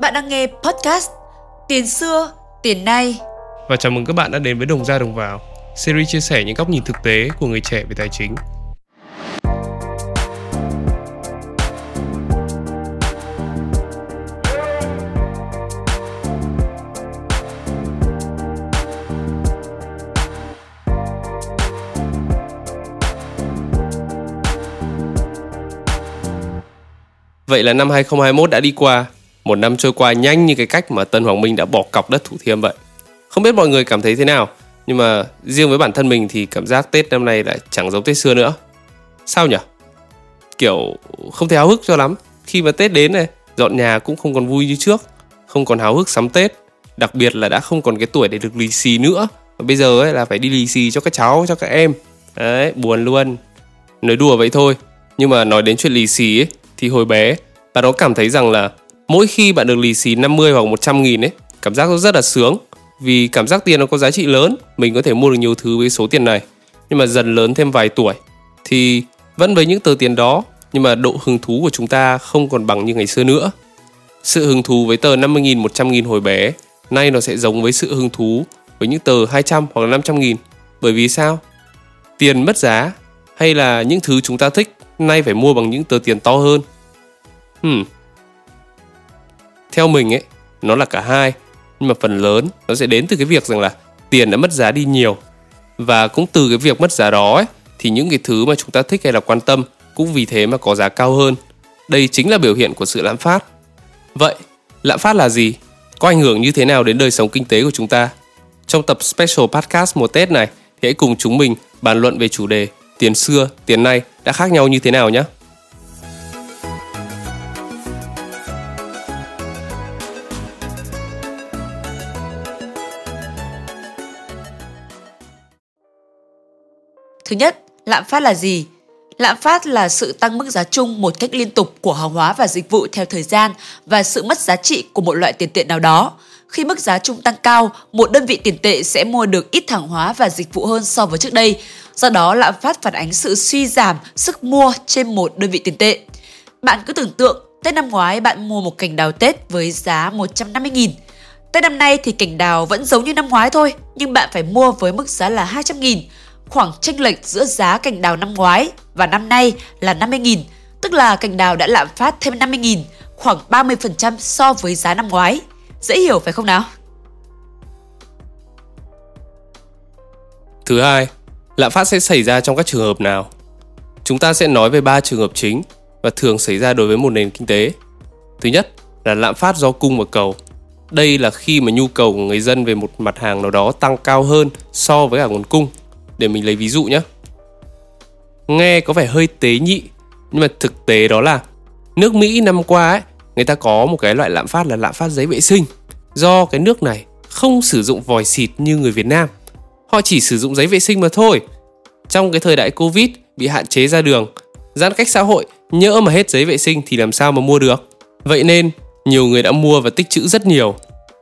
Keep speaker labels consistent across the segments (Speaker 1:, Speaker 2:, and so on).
Speaker 1: Bạn đang nghe podcast Tiền xưa, tiền nay.
Speaker 2: Và chào mừng các bạn đã đến với Đồng ra Đồng vào, series chia sẻ những góc nhìn thực tế của người trẻ về tài chính. Vậy là năm 2021 đã đi qua, một năm trôi qua nhanh như cái cách mà Tân Hoàng Minh đã bỏ cọc đất Thủ Thiêm vậy. Không biết mọi người cảm thấy thế nào, nhưng mà riêng với bản thân mình thì cảm giác Tết năm nay lại chẳng giống Tết xưa nữa. Sao nhỉ? Kiểu không thấy háo hức cho lắm. Khi mà Tết đến này, dọn nhà cũng không còn vui như trước, không còn háo hức sắm Tết. Đặc biệt là đã không còn cái tuổi để được lì xì nữa. Và bây giờ ấy là phải đi lì xì cho các cháu, cho các em. Đấy, buồn luôn. Nói đùa vậy thôi. Nhưng mà nói đến chuyện lì xì ấy, thì hồi bé bà đó cảm thấy rằng là mỗi khi bạn được lì xì 50 hoặc 100 nghìn ấy, cảm giác nó rất là sướng. Vì cảm giác tiền nó có giá trị lớn, mình có thể mua được nhiều thứ với số tiền này. Nhưng mà dần lớn thêm vài tuổi, thì vẫn với những tờ tiền đó, nhưng mà độ hứng thú của chúng ta không còn bằng như ngày xưa nữa. Sự hứng thú với tờ 50 nghìn 100 nghìn hồi bé, nay nó sẽ giống với sự hứng thú với những tờ 200 hoặc là 500 nghìn. Bởi vì sao? Tiền mất giá, hay là những thứ chúng ta thích, nay phải mua bằng những tờ tiền to hơn? Hmm. Theo mình ấy, nó là cả hai, nhưng mà phần lớn nó sẽ đến từ cái việc rằng là tiền đã mất giá đi nhiều và cũng từ cái việc mất giá đó ấy, thì những cái thứ mà chúng ta thích hay là quan tâm cũng vì thế mà có giá cao hơn. Đây chính là biểu hiện của sự lạm phát. Vậy, lạm phát là gì? Có ảnh hưởng như thế nào đến đời sống kinh tế của chúng ta? Trong tập special podcast mùa Tết này thì hãy cùng chúng mình bàn luận về chủ đề tiền xưa, tiền nay đã khác nhau như thế nào nhé.
Speaker 1: Thứ nhất, lạm phát là gì? Lạm phát là sự tăng mức giá chung một cách liên tục của hàng hóa và dịch vụ theo thời gian và sự mất giá trị của một loại tiền tệ nào đó. Khi mức giá chung tăng cao, một đơn vị tiền tệ sẽ mua được ít hàng hóa và dịch vụ hơn so với trước đây. Do đó, lạm phát phản ánh sự suy giảm sức mua trên một đơn vị tiền tệ. Bạn cứ tưởng tượng, Tết năm ngoái bạn mua một cành đào Tết với giá 150.000. Tết năm nay thì cành đào vẫn giống như năm ngoái thôi, nhưng bạn phải mua với mức giá là 200.000 khoảng chênh lệch giữa giá cành đào năm ngoái và năm nay là 50.000, tức là cành đào đã lạm phát thêm 50.000, khoảng 30% so với giá năm ngoái. Dễ hiểu phải không nào?
Speaker 2: Thứ hai, lạm phát sẽ xảy ra trong các trường hợp nào? Chúng ta sẽ nói về ba trường hợp chính và thường xảy ra đối với một nền kinh tế. Thứ nhất là lạm phát do cung và cầu. Đây là khi mà nhu cầu của người dân về một mặt hàng nào đó tăng cao hơn so với cả nguồn cung để mình lấy ví dụ nhé nghe có vẻ hơi tế nhị, nhưng mà thực tế đó là nước mỹ năm qua ấy, người ta có một cái loại lạm phát là lạm phát giấy vệ sinh. Do cái nước này không sử dụng vòi xịt như người việt nam. Họ chỉ sử dụng giấy vệ sinh mà thôi. Trong cái thời đại covid bị hạn chế ra đường, giãn cách xã hội, nhỡ mà hết giấy vệ sinh thì làm sao mà mua được? Vậy nên, nhiều người đã mua và tích trữ rất nhiều.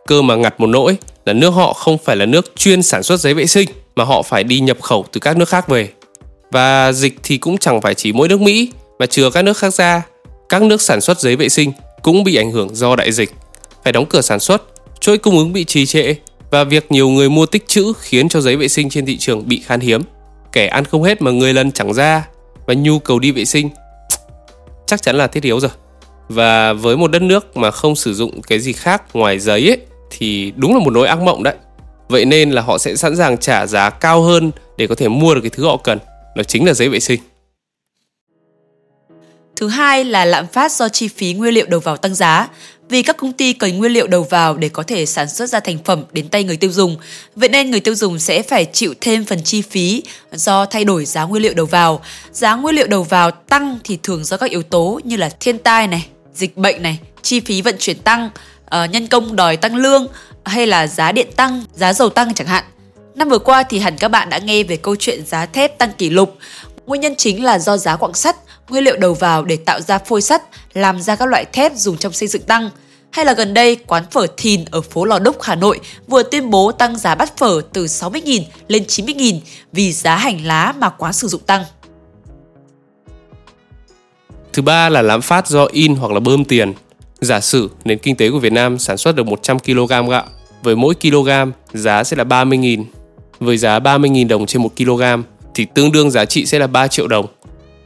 Speaker 2: Cơ mà ngặt một nỗi là nước họ không phải là nước chuyên sản xuất giấy vệ sinh mà họ phải đi nhập khẩu từ các nước khác về. Và dịch thì cũng chẳng phải chỉ mỗi nước Mỹ mà chừa các nước khác ra, các nước sản xuất giấy vệ sinh cũng bị ảnh hưởng do đại dịch, phải đóng cửa sản xuất, chuỗi cung ứng bị trì trệ và việc nhiều người mua tích trữ khiến cho giấy vệ sinh trên thị trường bị khan hiếm. Kẻ ăn không hết mà người lần chẳng ra và nhu cầu đi vệ sinh chắc chắn là thiết yếu rồi. Và với một đất nước mà không sử dụng cái gì khác ngoài giấy ấy thì đúng là một nỗi ác mộng đấy. Vậy nên là họ sẽ sẵn sàng trả giá cao hơn để có thể mua được cái thứ họ cần, đó chính là giấy vệ sinh.
Speaker 1: Thứ hai là lạm phát do chi phí nguyên liệu đầu vào tăng giá. Vì các công ty cần nguyên liệu đầu vào để có thể sản xuất ra thành phẩm đến tay người tiêu dùng, vậy nên người tiêu dùng sẽ phải chịu thêm phần chi phí do thay đổi giá nguyên liệu đầu vào. Giá nguyên liệu đầu vào tăng thì thường do các yếu tố như là thiên tai này, dịch bệnh này, chi phí vận chuyển tăng, uh, nhân công đòi tăng lương hay là giá điện tăng, giá dầu tăng chẳng hạn. Năm vừa qua thì hẳn các bạn đã nghe về câu chuyện giá thép tăng kỷ lục. Nguyên nhân chính là do giá quặng sắt, nguyên liệu đầu vào để tạo ra phôi sắt, làm ra các loại thép dùng trong xây dựng tăng. Hay là gần đây, quán phở Thìn ở phố Lò Đúc, Hà Nội vừa tuyên bố tăng giá bát phở từ 60.000 lên 90.000 vì giá hành lá mà quán sử dụng tăng.
Speaker 2: Thứ ba là lạm phát do in hoặc là bơm tiền. Giả sử nền kinh tế của Việt Nam sản xuất được 100 kg gạo, với mỗi kg giá sẽ là 30.000. Với giá 30.000 đồng trên 1 kg thì tương đương giá trị sẽ là 3 triệu đồng.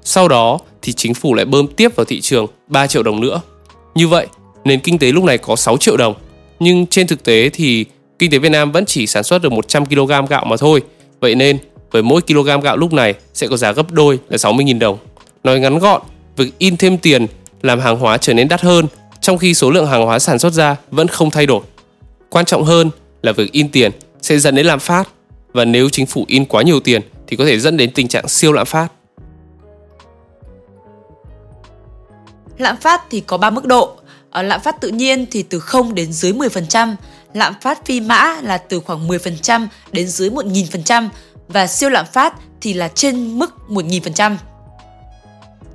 Speaker 2: Sau đó thì chính phủ lại bơm tiếp vào thị trường 3 triệu đồng nữa. Như vậy, nền kinh tế lúc này có 6 triệu đồng. Nhưng trên thực tế thì kinh tế Việt Nam vẫn chỉ sản xuất được 100 kg gạo mà thôi. Vậy nên, với mỗi kg gạo lúc này sẽ có giá gấp đôi là 60.000 đồng. Nói ngắn gọn, việc in thêm tiền làm hàng hóa trở nên đắt hơn trong khi số lượng hàng hóa sản xuất ra vẫn không thay đổi. Quan trọng hơn là việc in tiền sẽ dẫn đến lạm phát và nếu chính phủ in quá nhiều tiền thì có thể dẫn đến tình trạng siêu lạm phát.
Speaker 1: Lạm phát thì có 3 mức độ. Ở lạm phát tự nhiên thì từ 0 đến dưới 10%, lạm phát phi mã là từ khoảng 10% đến dưới 1.000% và siêu lạm phát thì là trên mức 1.000%.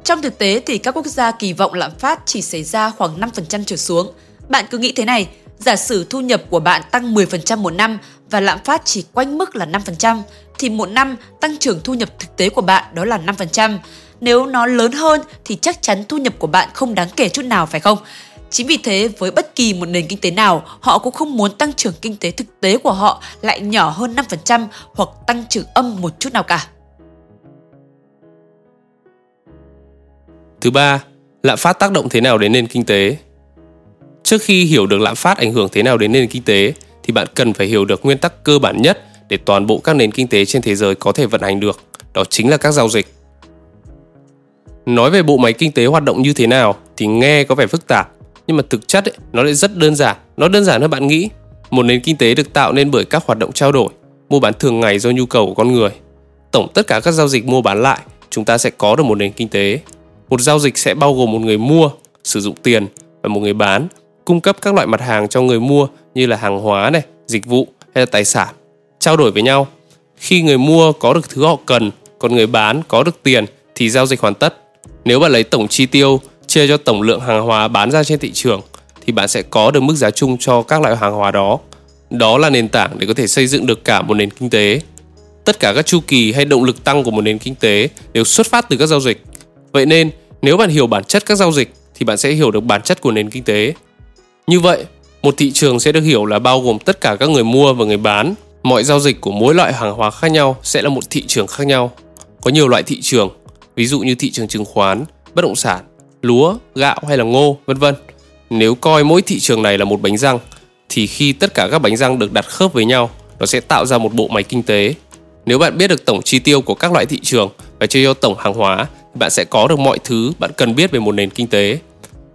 Speaker 1: Trong thực tế thì các quốc gia kỳ vọng lạm phát chỉ xảy ra khoảng 5% trở xuống. Bạn cứ nghĩ thế này, giả sử thu nhập của bạn tăng 10% một năm và lạm phát chỉ quanh mức là 5%, thì một năm tăng trưởng thu nhập thực tế của bạn đó là 5%. Nếu nó lớn hơn thì chắc chắn thu nhập của bạn không đáng kể chút nào phải không? Chính vì thế, với bất kỳ một nền kinh tế nào, họ cũng không muốn tăng trưởng kinh tế thực tế của họ lại nhỏ hơn 5% hoặc tăng trưởng âm một chút nào cả.
Speaker 2: Thứ ba, lạm phát tác động thế nào đến nền kinh tế? Trước khi hiểu được lạm phát ảnh hưởng thế nào đến nền kinh tế thì bạn cần phải hiểu được nguyên tắc cơ bản nhất để toàn bộ các nền kinh tế trên thế giới có thể vận hành được, đó chính là các giao dịch. Nói về bộ máy kinh tế hoạt động như thế nào thì nghe có vẻ phức tạp, nhưng mà thực chất ấy, nó lại rất đơn giản, nó đơn giản hơn bạn nghĩ. Một nền kinh tế được tạo nên bởi các hoạt động trao đổi, mua bán thường ngày do nhu cầu của con người. Tổng tất cả các giao dịch mua bán lại, chúng ta sẽ có được một nền kinh tế. Một giao dịch sẽ bao gồm một người mua, sử dụng tiền và một người bán, cung cấp các loại mặt hàng cho người mua như là hàng hóa này, dịch vụ hay là tài sản, trao đổi với nhau. Khi người mua có được thứ họ cần, còn người bán có được tiền thì giao dịch hoàn tất. Nếu bạn lấy tổng chi tiêu chia cho tổng lượng hàng hóa bán ra trên thị trường thì bạn sẽ có được mức giá chung cho các loại hàng hóa đó. Đó là nền tảng để có thể xây dựng được cả một nền kinh tế. Tất cả các chu kỳ hay động lực tăng của một nền kinh tế đều xuất phát từ các giao dịch. Vậy nên, nếu bạn hiểu bản chất các giao dịch thì bạn sẽ hiểu được bản chất của nền kinh tế. Như vậy, một thị trường sẽ được hiểu là bao gồm tất cả các người mua và người bán. Mọi giao dịch của mỗi loại hàng hóa khác nhau sẽ là một thị trường khác nhau. Có nhiều loại thị trường, ví dụ như thị trường chứng khoán, bất động sản, lúa, gạo hay là ngô, vân vân. Nếu coi mỗi thị trường này là một bánh răng thì khi tất cả các bánh răng được đặt khớp với nhau, nó sẽ tạo ra một bộ máy kinh tế. Nếu bạn biết được tổng chi tiêu của các loại thị trường và chia cho tổng hàng hóa bạn sẽ có được mọi thứ bạn cần biết về một nền kinh tế.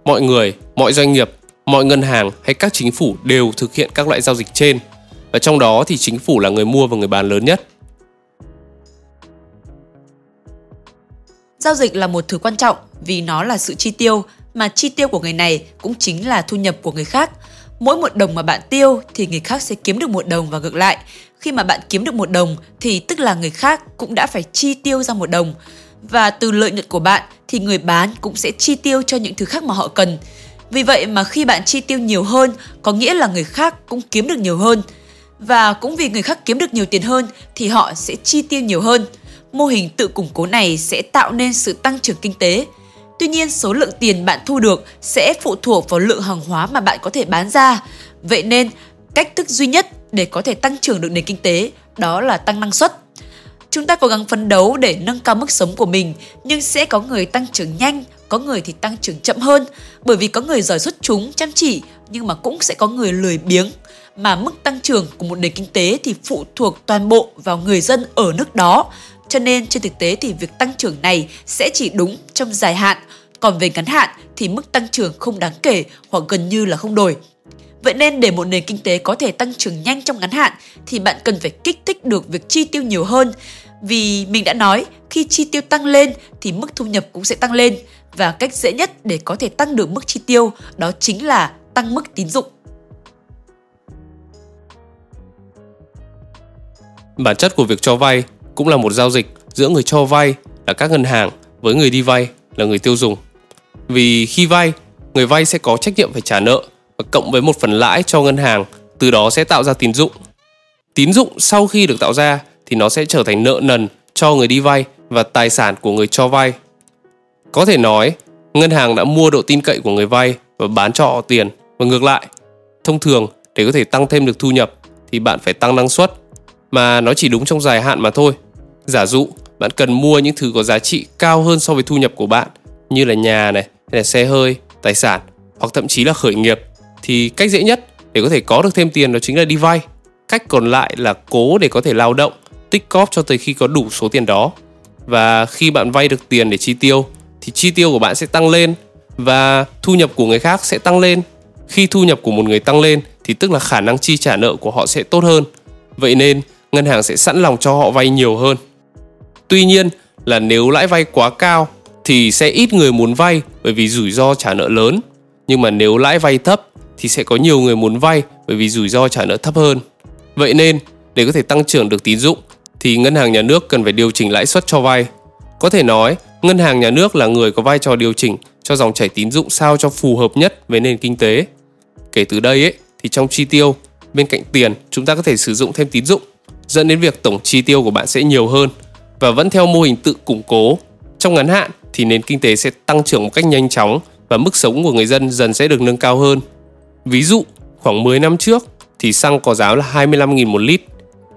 Speaker 2: Mọi người, mọi doanh nghiệp, mọi ngân hàng hay các chính phủ đều thực hiện các loại giao dịch trên và trong đó thì chính phủ là người mua và người bán lớn nhất.
Speaker 1: Giao dịch là một thứ quan trọng vì nó là sự chi tiêu, mà chi tiêu của người này cũng chính là thu nhập của người khác. Mỗi một đồng mà bạn tiêu thì người khác sẽ kiếm được một đồng và ngược lại. Khi mà bạn kiếm được một đồng thì tức là người khác cũng đã phải chi tiêu ra một đồng. Và từ lợi nhuận của bạn thì người bán cũng sẽ chi tiêu cho những thứ khác mà họ cần. Vì vậy mà khi bạn chi tiêu nhiều hơn có nghĩa là người khác cũng kiếm được nhiều hơn. Và cũng vì người khác kiếm được nhiều tiền hơn thì họ sẽ chi tiêu nhiều hơn mô hình tự củng cố này sẽ tạo nên sự tăng trưởng kinh tế. Tuy nhiên, số lượng tiền bạn thu được sẽ phụ thuộc vào lượng hàng hóa mà bạn có thể bán ra. Vậy nên, cách thức duy nhất để có thể tăng trưởng được nền kinh tế đó là tăng năng suất. Chúng ta cố gắng phấn đấu để nâng cao mức sống của mình, nhưng sẽ có người tăng trưởng nhanh, có người thì tăng trưởng chậm hơn, bởi vì có người giỏi xuất chúng, chăm chỉ, nhưng mà cũng sẽ có người lười biếng. Mà mức tăng trưởng của một nền kinh tế thì phụ thuộc toàn bộ vào người dân ở nước đó cho nên trên thực tế thì việc tăng trưởng này sẽ chỉ đúng trong dài hạn, còn về ngắn hạn thì mức tăng trưởng không đáng kể hoặc gần như là không đổi. Vậy nên để một nền kinh tế có thể tăng trưởng nhanh trong ngắn hạn thì bạn cần phải kích thích được việc chi tiêu nhiều hơn. Vì mình đã nói, khi chi tiêu tăng lên thì mức thu nhập cũng sẽ tăng lên và cách dễ nhất để có thể tăng được mức chi tiêu đó chính là tăng mức tín dụng.
Speaker 2: Bản chất của việc cho vay cũng là một giao dịch giữa người cho vay là các ngân hàng với người đi vay là người tiêu dùng. Vì khi vay, người vay sẽ có trách nhiệm phải trả nợ và cộng với một phần lãi cho ngân hàng, từ đó sẽ tạo ra tín dụng. Tín dụng sau khi được tạo ra thì nó sẽ trở thành nợ nần cho người đi vay và tài sản của người cho vay. Có thể nói, ngân hàng đã mua độ tin cậy của người vay và bán cho họ tiền và ngược lại. Thông thường để có thể tăng thêm được thu nhập thì bạn phải tăng năng suất mà nó chỉ đúng trong dài hạn mà thôi. Giả dụ bạn cần mua những thứ có giá trị cao hơn so với thu nhập của bạn như là nhà này, hay là xe hơi, tài sản hoặc thậm chí là khởi nghiệp thì cách dễ nhất để có thể có được thêm tiền đó chính là đi vay. Cách còn lại là cố để có thể lao động, tích cóp cho tới khi có đủ số tiền đó. Và khi bạn vay được tiền để chi tiêu thì chi tiêu của bạn sẽ tăng lên và thu nhập của người khác sẽ tăng lên. Khi thu nhập của một người tăng lên thì tức là khả năng chi trả nợ của họ sẽ tốt hơn. Vậy nên ngân hàng sẽ sẵn lòng cho họ vay nhiều hơn. Tuy nhiên là nếu lãi vay quá cao thì sẽ ít người muốn vay bởi vì rủi ro trả nợ lớn. Nhưng mà nếu lãi vay thấp thì sẽ có nhiều người muốn vay bởi vì rủi ro trả nợ thấp hơn. Vậy nên, để có thể tăng trưởng được tín dụng thì ngân hàng nhà nước cần phải điều chỉnh lãi suất cho vay. Có thể nói, ngân hàng nhà nước là người có vai trò điều chỉnh cho dòng chảy tín dụng sao cho phù hợp nhất với nền kinh tế. Kể từ đây ấy thì trong chi tiêu, bên cạnh tiền, chúng ta có thể sử dụng thêm tín dụng, dẫn đến việc tổng chi tiêu của bạn sẽ nhiều hơn và vẫn theo mô hình tự củng cố. Trong ngắn hạn thì nền kinh tế sẽ tăng trưởng một cách nhanh chóng và mức sống của người dân dần sẽ được nâng cao hơn. Ví dụ, khoảng 10 năm trước thì xăng có giá là 25.000 một lít.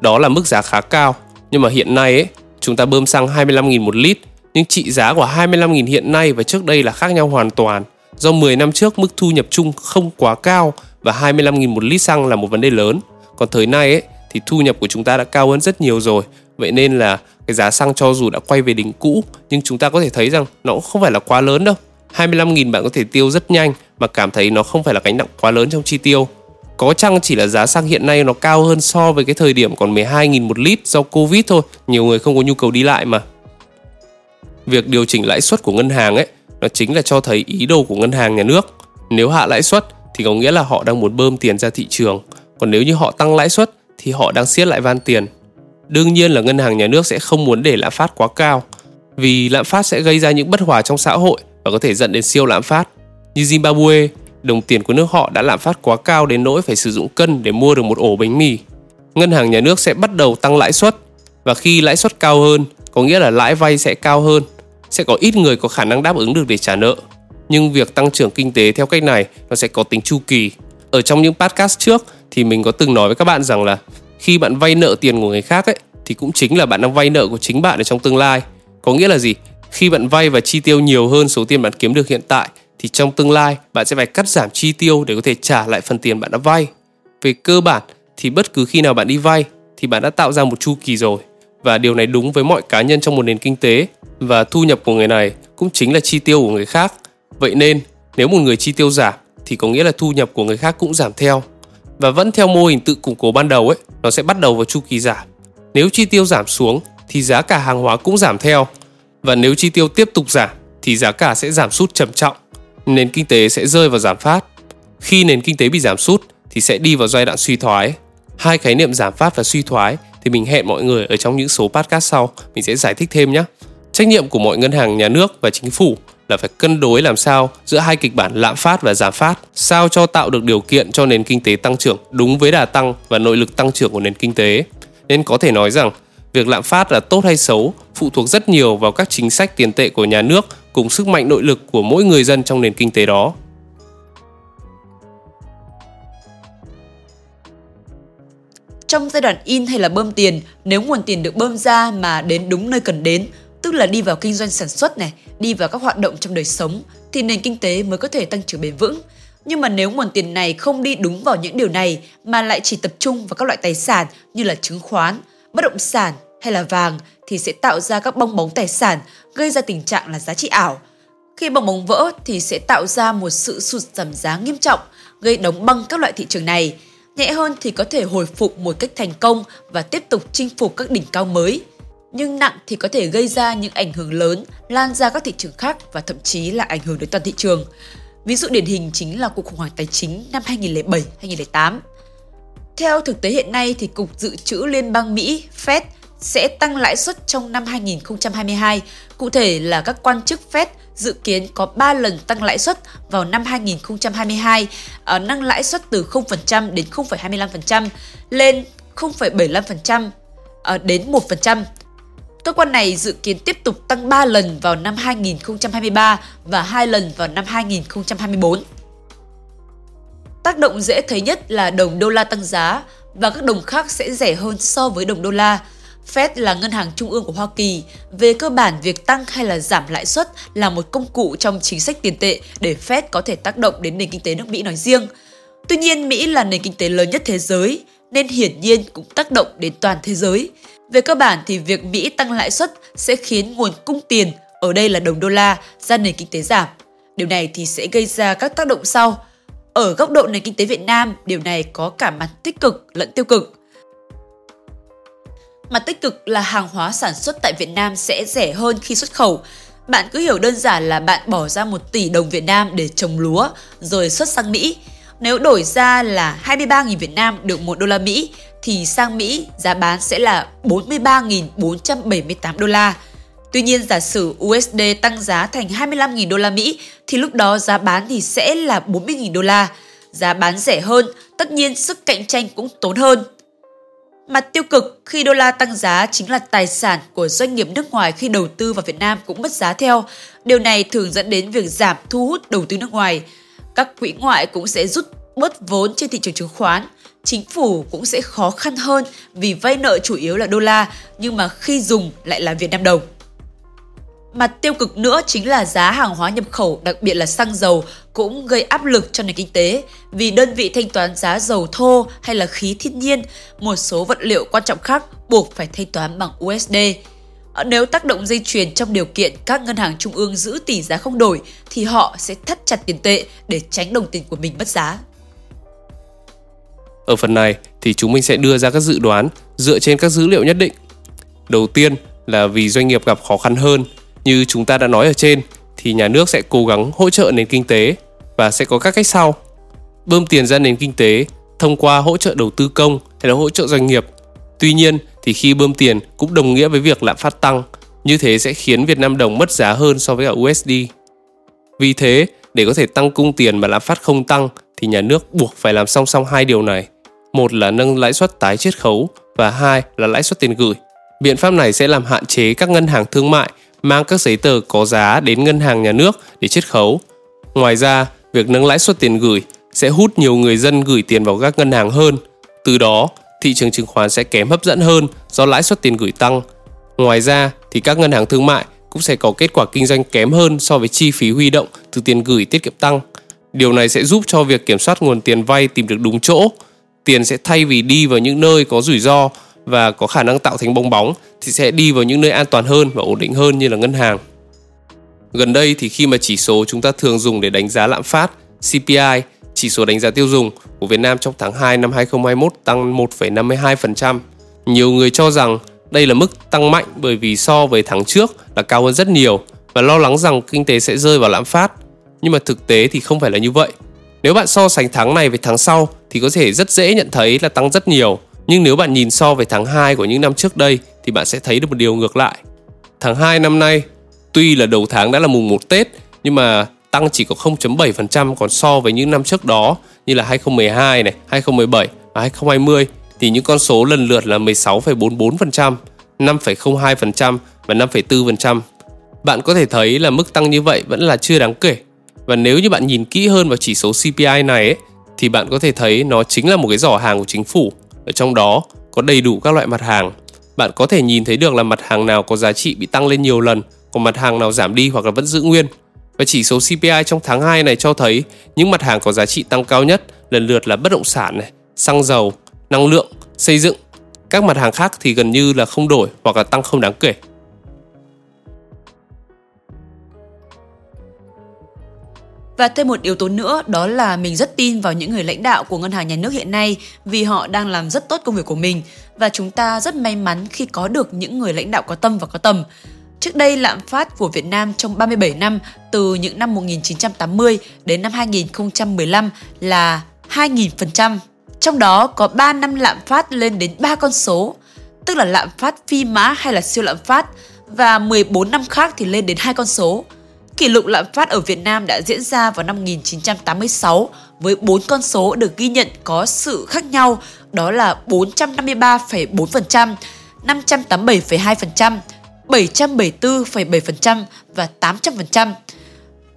Speaker 2: Đó là mức giá khá cao, nhưng mà hiện nay ấy, chúng ta bơm xăng 25.000 một lít, nhưng trị giá của 25.000 hiện nay và trước đây là khác nhau hoàn toàn. Do 10 năm trước mức thu nhập chung không quá cao và 25.000 một lít xăng là một vấn đề lớn. Còn thời nay ấy, thì thu nhập của chúng ta đã cao hơn rất nhiều rồi. Vậy nên là cái giá xăng cho dù đã quay về đỉnh cũ nhưng chúng ta có thể thấy rằng nó cũng không phải là quá lớn đâu. 25.000 bạn có thể tiêu rất nhanh mà cảm thấy nó không phải là gánh nặng quá lớn trong chi tiêu. Có chăng chỉ là giá xăng hiện nay nó cao hơn so với cái thời điểm còn 12.000 một lít do Covid thôi, nhiều người không có nhu cầu đi lại mà. Việc điều chỉnh lãi suất của ngân hàng ấy, nó chính là cho thấy ý đồ của ngân hàng nhà nước. Nếu hạ lãi suất thì có nghĩa là họ đang muốn bơm tiền ra thị trường, còn nếu như họ tăng lãi suất thì họ đang siết lại van tiền. Đương nhiên là ngân hàng nhà nước sẽ không muốn để lạm phát quá cao, vì lạm phát sẽ gây ra những bất hòa trong xã hội và có thể dẫn đến siêu lạm phát. Như Zimbabwe, đồng tiền của nước họ đã lạm phát quá cao đến nỗi phải sử dụng cân để mua được một ổ bánh mì. Ngân hàng nhà nước sẽ bắt đầu tăng lãi suất và khi lãi suất cao hơn, có nghĩa là lãi vay sẽ cao hơn, sẽ có ít người có khả năng đáp ứng được để trả nợ. Nhưng việc tăng trưởng kinh tế theo cách này nó sẽ có tính chu kỳ. Ở trong những podcast trước thì mình có từng nói với các bạn rằng là khi bạn vay nợ tiền của người khác ấy thì cũng chính là bạn đang vay nợ của chính bạn ở trong tương lai. Có nghĩa là gì? Khi bạn vay và chi tiêu nhiều hơn số tiền bạn kiếm được hiện tại thì trong tương lai bạn sẽ phải cắt giảm chi tiêu để có thể trả lại phần tiền bạn đã vay. Về cơ bản thì bất cứ khi nào bạn đi vay thì bạn đã tạo ra một chu kỳ rồi và điều này đúng với mọi cá nhân trong một nền kinh tế và thu nhập của người này cũng chính là chi tiêu của người khác. Vậy nên nếu một người chi tiêu giảm thì có nghĩa là thu nhập của người khác cũng giảm theo. Và vẫn theo mô hình tự củng cố ban đầu ấy, nó sẽ bắt đầu vào chu kỳ giảm. Nếu chi tiêu giảm xuống thì giá cả hàng hóa cũng giảm theo. Và nếu chi tiêu tiếp tục giảm thì giá cả sẽ giảm sút trầm trọng nền kinh tế sẽ rơi vào giảm phát. Khi nền kinh tế bị giảm sút thì sẽ đi vào giai đoạn suy thoái. Hai khái niệm giảm phát và suy thoái thì mình hẹn mọi người ở trong những số podcast sau mình sẽ giải thích thêm nhé. Trách nhiệm của mọi ngân hàng nhà nước và chính phủ là phải cân đối làm sao giữa hai kịch bản lạm phát và giảm phát, sao cho tạo được điều kiện cho nền kinh tế tăng trưởng đúng với đà tăng và nội lực tăng trưởng của nền kinh tế. Nên có thể nói rằng việc lạm phát là tốt hay xấu phụ thuộc rất nhiều vào các chính sách tiền tệ của nhà nước cùng sức mạnh nội lực của mỗi người dân trong nền kinh tế đó.
Speaker 1: Trong giai đoạn in hay là bơm tiền, nếu nguồn tiền được bơm ra mà đến đúng nơi cần đến, tức là đi vào kinh doanh sản xuất này, đi vào các hoạt động trong đời sống, thì nền kinh tế mới có thể tăng trưởng bền vững. Nhưng mà nếu nguồn tiền này không đi đúng vào những điều này mà lại chỉ tập trung vào các loại tài sản như là chứng khoán, bất động sản hay là vàng thì sẽ tạo ra các bong bóng tài sản gây ra tình trạng là giá trị ảo. Khi bong bóng vỡ thì sẽ tạo ra một sự sụt giảm giá nghiêm trọng, gây đóng băng các loại thị trường này. Nhẹ hơn thì có thể hồi phục một cách thành công và tiếp tục chinh phục các đỉnh cao mới. Nhưng nặng thì có thể gây ra những ảnh hưởng lớn, lan ra các thị trường khác và thậm chí là ảnh hưởng đến toàn thị trường. Ví dụ điển hình chính là cuộc khủng hoảng tài chính năm 2007-2008. Theo thực tế hiện nay thì Cục Dự trữ Liên bang Mỹ Fed sẽ tăng lãi suất trong năm 2022. Cụ thể là các quan chức Fed dự kiến có 3 lần tăng lãi suất vào năm 2022, ở à, nâng lãi suất từ 0% đến 0,25% lên 0,75% à, đến 1%. Cơ quan này dự kiến tiếp tục tăng 3 lần vào năm 2023 và 2 lần vào năm 2024. Tác động dễ thấy nhất là đồng đô la tăng giá và các đồng khác sẽ rẻ hơn so với đồng đô la. Fed là ngân hàng trung ương của Hoa Kỳ. Về cơ bản, việc tăng hay là giảm lãi suất là một công cụ trong chính sách tiền tệ để Fed có thể tác động đến nền kinh tế nước Mỹ nói riêng. Tuy nhiên, Mỹ là nền kinh tế lớn nhất thế giới, nên hiển nhiên cũng tác động đến toàn thế giới. Về cơ bản thì việc Mỹ tăng lãi suất sẽ khiến nguồn cung tiền, ở đây là đồng đô la, ra nền kinh tế giảm. Điều này thì sẽ gây ra các tác động sau. Ở góc độ nền kinh tế Việt Nam, điều này có cả mặt tích cực lẫn tiêu cực. Mặt tích cực là hàng hóa sản xuất tại Việt Nam sẽ rẻ hơn khi xuất khẩu. Bạn cứ hiểu đơn giản là bạn bỏ ra 1 tỷ đồng Việt Nam để trồng lúa rồi xuất sang Mỹ. Nếu đổi ra là 23.000 Việt Nam được 1 đô la Mỹ thì sang Mỹ giá bán sẽ là 43.478 đô la. Tuy nhiên giả sử USD tăng giá thành 25.000 đô la Mỹ thì lúc đó giá bán thì sẽ là 40.000 đô la. Giá bán rẻ hơn, tất nhiên sức cạnh tranh cũng tốn hơn. Mặt tiêu cực khi đô la tăng giá chính là tài sản của doanh nghiệp nước ngoài khi đầu tư vào Việt Nam cũng mất giá theo. Điều này thường dẫn đến việc giảm thu hút đầu tư nước ngoài. Các quỹ ngoại cũng sẽ rút bớt vốn trên thị trường chứng khoán. Chính phủ cũng sẽ khó khăn hơn vì vay nợ chủ yếu là đô la, nhưng mà khi dùng lại là Việt Nam đồng. Mặt tiêu cực nữa chính là giá hàng hóa nhập khẩu, đặc biệt là xăng dầu cũng gây áp lực cho nền kinh tế vì đơn vị thanh toán giá dầu thô hay là khí thiên nhiên, một số vật liệu quan trọng khác buộc phải thanh toán bằng USD. Ờ, nếu tác động dây chuyền trong điều kiện các ngân hàng trung ương giữ tỷ giá không đổi thì họ sẽ thắt chặt tiền tệ để tránh đồng tiền của mình mất giá.
Speaker 2: Ở phần này thì chúng mình sẽ đưa ra các dự đoán dựa trên các dữ liệu nhất định. Đầu tiên là vì doanh nghiệp gặp khó khăn hơn như chúng ta đã nói ở trên thì nhà nước sẽ cố gắng hỗ trợ nền kinh tế và sẽ có các cách sau. Bơm tiền ra nền kinh tế thông qua hỗ trợ đầu tư công hay là hỗ trợ doanh nghiệp. Tuy nhiên thì khi bơm tiền cũng đồng nghĩa với việc lạm phát tăng, như thế sẽ khiến Việt Nam đồng mất giá hơn so với cả USD. Vì thế, để có thể tăng cung tiền mà lạm phát không tăng thì nhà nước buộc phải làm song song hai điều này. Một là nâng lãi suất tái chiết khấu và hai là lãi suất tiền gửi. Biện pháp này sẽ làm hạn chế các ngân hàng thương mại mang các giấy tờ có giá đến ngân hàng nhà nước để chiết khấu. Ngoài ra, việc nâng lãi suất tiền gửi sẽ hút nhiều người dân gửi tiền vào các ngân hàng hơn. Từ đó, thị trường chứng khoán sẽ kém hấp dẫn hơn do lãi suất tiền gửi tăng. Ngoài ra, thì các ngân hàng thương mại cũng sẽ có kết quả kinh doanh kém hơn so với chi phí huy động từ tiền gửi tiết kiệm tăng. Điều này sẽ giúp cho việc kiểm soát nguồn tiền vay tìm được đúng chỗ. Tiền sẽ thay vì đi vào những nơi có rủi ro và có khả năng tạo thành bong bóng thì sẽ đi vào những nơi an toàn hơn và ổn định hơn như là ngân hàng. Gần đây thì khi mà chỉ số chúng ta thường dùng để đánh giá lạm phát, CPI, chỉ số đánh giá tiêu dùng của Việt Nam trong tháng 2 năm 2021 tăng 1,52%. Nhiều người cho rằng đây là mức tăng mạnh bởi vì so với tháng trước là cao hơn rất nhiều và lo lắng rằng kinh tế sẽ rơi vào lạm phát. Nhưng mà thực tế thì không phải là như vậy. Nếu bạn so sánh tháng này với tháng sau thì có thể rất dễ nhận thấy là tăng rất nhiều nhưng nếu bạn nhìn so với tháng 2 của những năm trước đây thì bạn sẽ thấy được một điều ngược lại. Tháng 2 năm nay, tuy là đầu tháng đã là mùng 1 Tết nhưng mà tăng chỉ có 0.7% còn so với những năm trước đó như là 2012 này, 2017 và 2020 thì những con số lần lượt là 16,44%, 5,02% và 5,4%. Bạn có thể thấy là mức tăng như vậy vẫn là chưa đáng kể. Và nếu như bạn nhìn kỹ hơn vào chỉ số CPI này ấy, thì bạn có thể thấy nó chính là một cái giỏ hàng của chính phủ ở trong đó có đầy đủ các loại mặt hàng. Bạn có thể nhìn thấy được là mặt hàng nào có giá trị bị tăng lên nhiều lần, còn mặt hàng nào giảm đi hoặc là vẫn giữ nguyên. Và chỉ số CPI trong tháng 2 này cho thấy những mặt hàng có giá trị tăng cao nhất lần lượt là bất động sản này, xăng dầu, năng lượng, xây dựng. Các mặt hàng khác thì gần như là không đổi hoặc là tăng không đáng kể.
Speaker 1: Và thêm một yếu tố nữa đó là mình rất tin vào những người lãnh đạo của ngân hàng nhà nước hiện nay vì họ đang làm rất tốt công việc của mình và chúng ta rất may mắn khi có được những người lãnh đạo có tâm và có tầm. Trước đây lạm phát của Việt Nam trong 37 năm từ những năm 1980 đến năm 2015 là 2.000%. Trong đó có 3 năm lạm phát lên đến 3 con số, tức là lạm phát phi mã hay là siêu lạm phát và 14 năm khác thì lên đến hai con số. Kỷ lục lạm phát ở Việt Nam đã diễn ra vào năm 1986 với bốn con số được ghi nhận có sự khác nhau, đó là 453,4%, 587,2%, 774,7% và 800%.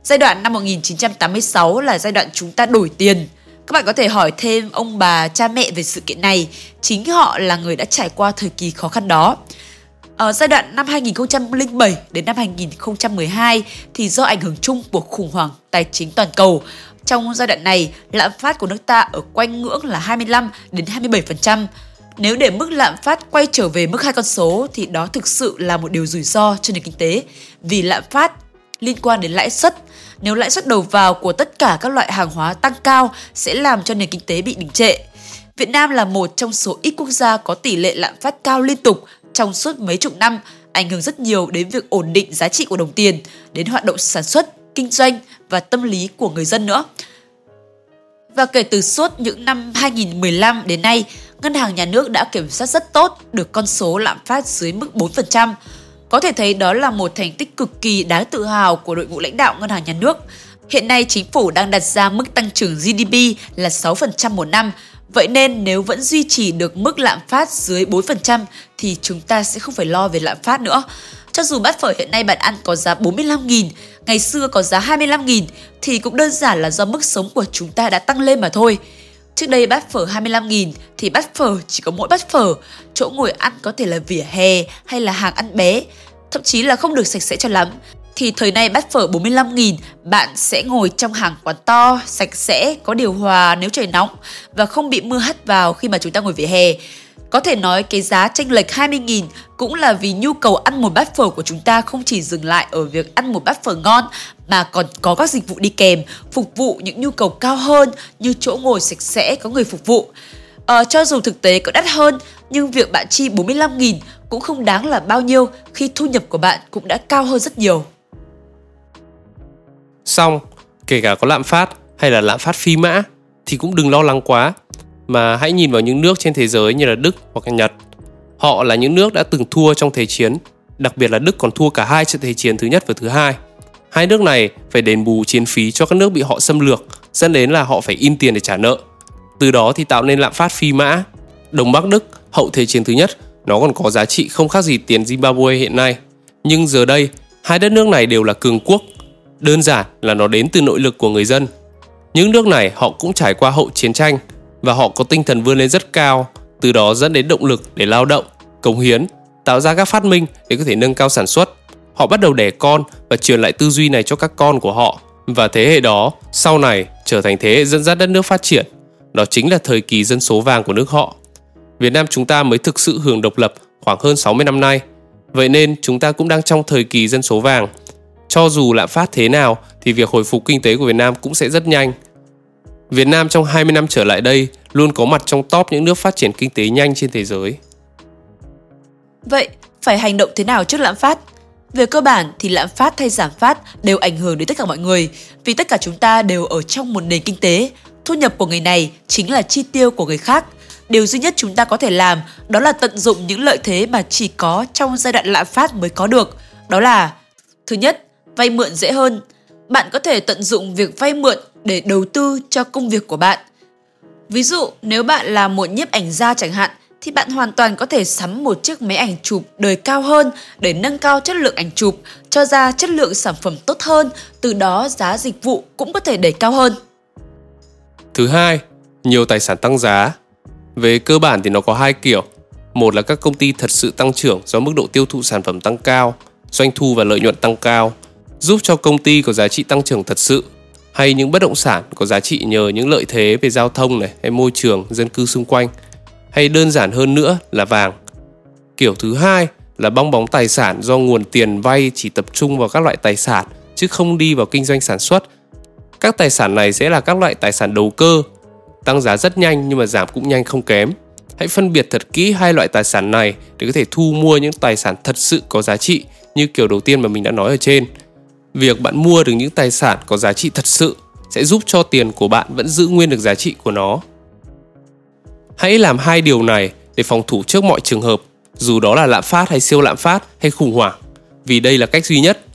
Speaker 1: Giai đoạn năm 1986 là giai đoạn chúng ta đổi tiền. Các bạn có thể hỏi thêm ông bà, cha mẹ về sự kiện này. Chính họ là người đã trải qua thời kỳ khó khăn đó. Ở giai đoạn năm 2007 đến năm 2012 thì do ảnh hưởng chung của khủng hoảng tài chính toàn cầu, trong giai đoạn này, lạm phát của nước ta ở quanh ngưỡng là 25 đến 27%. Nếu để mức lạm phát quay trở về mức hai con số thì đó thực sự là một điều rủi ro cho nền kinh tế vì lạm phát liên quan đến lãi suất. Nếu lãi suất đầu vào của tất cả các loại hàng hóa tăng cao sẽ làm cho nền kinh tế bị đình trệ. Việt Nam là một trong số ít quốc gia có tỷ lệ lạm phát cao liên tục trong suốt mấy chục năm, ảnh hưởng rất nhiều đến việc ổn định giá trị của đồng tiền, đến hoạt động sản xuất, kinh doanh và tâm lý của người dân nữa. Và kể từ suốt những năm 2015 đến nay, Ngân hàng Nhà nước đã kiểm soát rất tốt được con số lạm phát dưới mức 4%. Có thể thấy đó là một thành tích cực kỳ đáng tự hào của đội ngũ lãnh đạo Ngân hàng Nhà nước. Hiện nay chính phủ đang đặt ra mức tăng trưởng GDP là 6% một năm, Vậy nên nếu vẫn duy trì được mức lạm phát dưới 4% thì chúng ta sẽ không phải lo về lạm phát nữa. Cho dù bát phở hiện nay bạn ăn có giá 45.000, ngày xưa có giá 25.000 thì cũng đơn giản là do mức sống của chúng ta đã tăng lên mà thôi. Trước đây bát phở 25.000 thì bát phở chỉ có mỗi bát phở, chỗ ngồi ăn có thể là vỉa hè hay là hàng ăn bé, thậm chí là không được sạch sẽ cho lắm. Thì thời nay bát phở 45.000 bạn sẽ ngồi trong hàng quán to, sạch sẽ, có điều hòa nếu trời nóng và không bị mưa hắt vào khi mà chúng ta ngồi vỉa hè. Có thể nói cái giá tranh lệch 20.000 cũng là vì nhu cầu ăn một bát phở của chúng ta không chỉ dừng lại ở việc ăn một bát phở ngon mà còn có các dịch vụ đi kèm, phục vụ những nhu cầu cao hơn như chỗ ngồi sạch sẽ có người phục vụ. À, cho dù thực tế có đắt hơn nhưng việc bạn chi 45.000 cũng không đáng là bao nhiêu khi thu nhập của bạn cũng đã cao hơn rất nhiều.
Speaker 2: Xong, kể cả có lạm phát hay là lạm phát phi mã thì cũng đừng lo lắng quá mà hãy nhìn vào những nước trên thế giới như là Đức hoặc là Nhật. Họ là những nước đã từng thua trong thế chiến, đặc biệt là Đức còn thua cả hai trận thế chiến thứ nhất và thứ hai. Hai nước này phải đền bù chiến phí cho các nước bị họ xâm lược, dẫn đến là họ phải in tiền để trả nợ. Từ đó thì tạo nên lạm phát phi mã. đồng Bắc Đức hậu thế chiến thứ nhất nó còn có giá trị không khác gì tiền Zimbabwe hiện nay. Nhưng giờ đây, hai đất nước này đều là cường quốc. Đơn giản là nó đến từ nội lực của người dân. Những nước này họ cũng trải qua hậu chiến tranh và họ có tinh thần vươn lên rất cao, từ đó dẫn đến động lực để lao động, cống hiến, tạo ra các phát minh để có thể nâng cao sản xuất. Họ bắt đầu đẻ con và truyền lại tư duy này cho các con của họ và thế hệ đó sau này trở thành thế hệ dẫn dắt đất nước phát triển. Đó chính là thời kỳ dân số vàng của nước họ. Việt Nam chúng ta mới thực sự hưởng độc lập khoảng hơn 60 năm nay. Vậy nên chúng ta cũng đang trong thời kỳ dân số vàng. Cho dù lạm phát thế nào thì việc hồi phục kinh tế của Việt Nam cũng sẽ rất nhanh. Việt Nam trong 20 năm trở lại đây luôn có mặt trong top những nước phát triển kinh tế nhanh trên thế giới.
Speaker 1: Vậy, phải hành động thế nào trước lạm phát? Về cơ bản thì lạm phát hay giảm phát đều ảnh hưởng đến tất cả mọi người vì tất cả chúng ta đều ở trong một nền kinh tế. Thu nhập của người này chính là chi tiêu của người khác – điều duy nhất chúng ta có thể làm đó là tận dụng những lợi thế mà chỉ có trong giai đoạn lạm phát mới có được. Đó là thứ nhất, vay mượn dễ hơn. Bạn có thể tận dụng việc vay mượn để đầu tư cho công việc của bạn. Ví dụ, nếu bạn là một nhiếp ảnh gia chẳng hạn, thì bạn hoàn toàn có thể sắm một chiếc máy ảnh chụp đời cao hơn để nâng cao chất lượng ảnh chụp, cho ra chất lượng sản phẩm tốt hơn, từ đó giá dịch vụ cũng có thể đẩy cao hơn.
Speaker 2: Thứ hai, nhiều tài sản tăng giá về cơ bản thì nó có hai kiểu. Một là các công ty thật sự tăng trưởng do mức độ tiêu thụ sản phẩm tăng cao, doanh thu và lợi nhuận tăng cao, giúp cho công ty có giá trị tăng trưởng thật sự hay những bất động sản có giá trị nhờ những lợi thế về giao thông này hay môi trường, dân cư xung quanh hay đơn giản hơn nữa là vàng. Kiểu thứ hai là bong bóng tài sản do nguồn tiền vay chỉ tập trung vào các loại tài sản chứ không đi vào kinh doanh sản xuất. Các tài sản này sẽ là các loại tài sản đầu cơ tăng giá rất nhanh nhưng mà giảm cũng nhanh không kém. Hãy phân biệt thật kỹ hai loại tài sản này để có thể thu mua những tài sản thật sự có giá trị như kiểu đầu tiên mà mình đã nói ở trên. Việc bạn mua được những tài sản có giá trị thật sự sẽ giúp cho tiền của bạn vẫn giữ nguyên được giá trị của nó. Hãy làm hai điều này để phòng thủ trước mọi trường hợp, dù đó là lạm phát hay siêu lạm phát hay khủng hoảng, vì đây là cách duy nhất.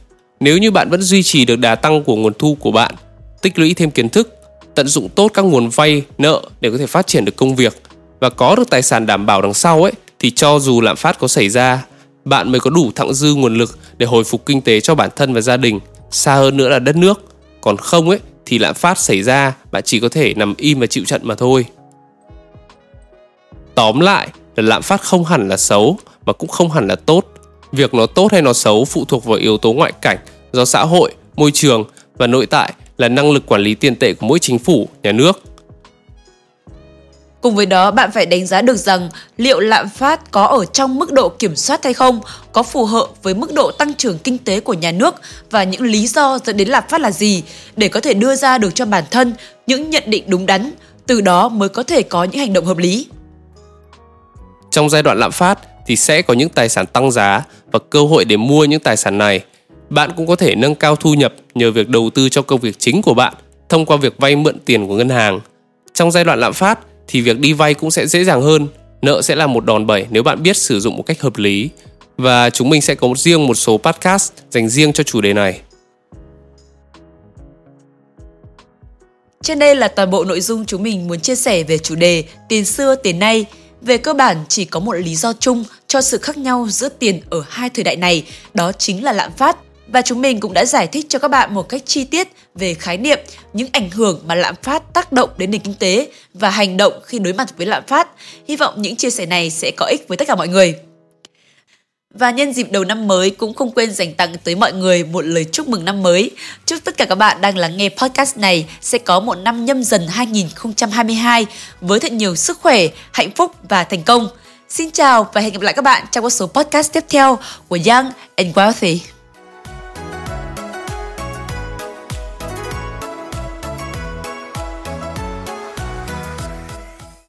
Speaker 2: Nếu như bạn vẫn duy trì được đà tăng của nguồn thu của bạn, tích lũy thêm kiến thức tận dụng tốt các nguồn vay nợ để có thể phát triển được công việc và có được tài sản đảm bảo đằng sau ấy thì cho dù lạm phát có xảy ra bạn mới có đủ thặng dư nguồn lực để hồi phục kinh tế cho bản thân và gia đình xa hơn nữa là đất nước còn không ấy thì lạm phát xảy ra bạn chỉ có thể nằm im và chịu trận mà thôi. Tóm lại là lạm phát không hẳn là xấu mà cũng không hẳn là tốt. Việc nó tốt hay nó xấu phụ thuộc vào yếu tố ngoại cảnh do xã hội, môi trường và nội tại là năng lực quản lý tiền tệ của mỗi chính phủ, nhà nước.
Speaker 1: Cùng với đó, bạn phải đánh giá được rằng liệu lạm phát có ở trong mức độ kiểm soát hay không, có phù hợp với mức độ tăng trưởng kinh tế của nhà nước và những lý do dẫn đến lạm phát là gì để có thể đưa ra được cho bản thân những nhận định đúng đắn, từ đó mới có thể có những hành động hợp lý.
Speaker 2: Trong giai đoạn lạm phát thì sẽ có những tài sản tăng giá và cơ hội để mua những tài sản này. Bạn cũng có thể nâng cao thu nhập nhờ việc đầu tư cho công việc chính của bạn thông qua việc vay mượn tiền của ngân hàng. Trong giai đoạn lạm phát thì việc đi vay cũng sẽ dễ dàng hơn. Nợ sẽ là một đòn bẩy nếu bạn biết sử dụng một cách hợp lý. Và chúng mình sẽ có riêng một số podcast dành riêng cho chủ đề này.
Speaker 1: Trên đây là toàn bộ nội dung chúng mình muốn chia sẻ về chủ đề tiền xưa tiền nay. Về cơ bản chỉ có một lý do chung cho sự khác nhau giữa tiền ở hai thời đại này, đó chính là lạm phát. Và chúng mình cũng đã giải thích cho các bạn một cách chi tiết về khái niệm, những ảnh hưởng mà lạm phát tác động đến nền kinh tế và hành động khi đối mặt với lạm phát. Hy vọng những chia sẻ này sẽ có ích với tất cả mọi người. Và nhân dịp đầu năm mới cũng không quên dành tặng tới mọi người một lời chúc mừng năm mới. Chúc tất cả các bạn đang lắng nghe podcast này sẽ có một năm nhâm dần 2022 với thật nhiều sức khỏe, hạnh phúc và thành công. Xin chào và hẹn gặp lại các bạn trong các số podcast tiếp theo của Young and Wealthy.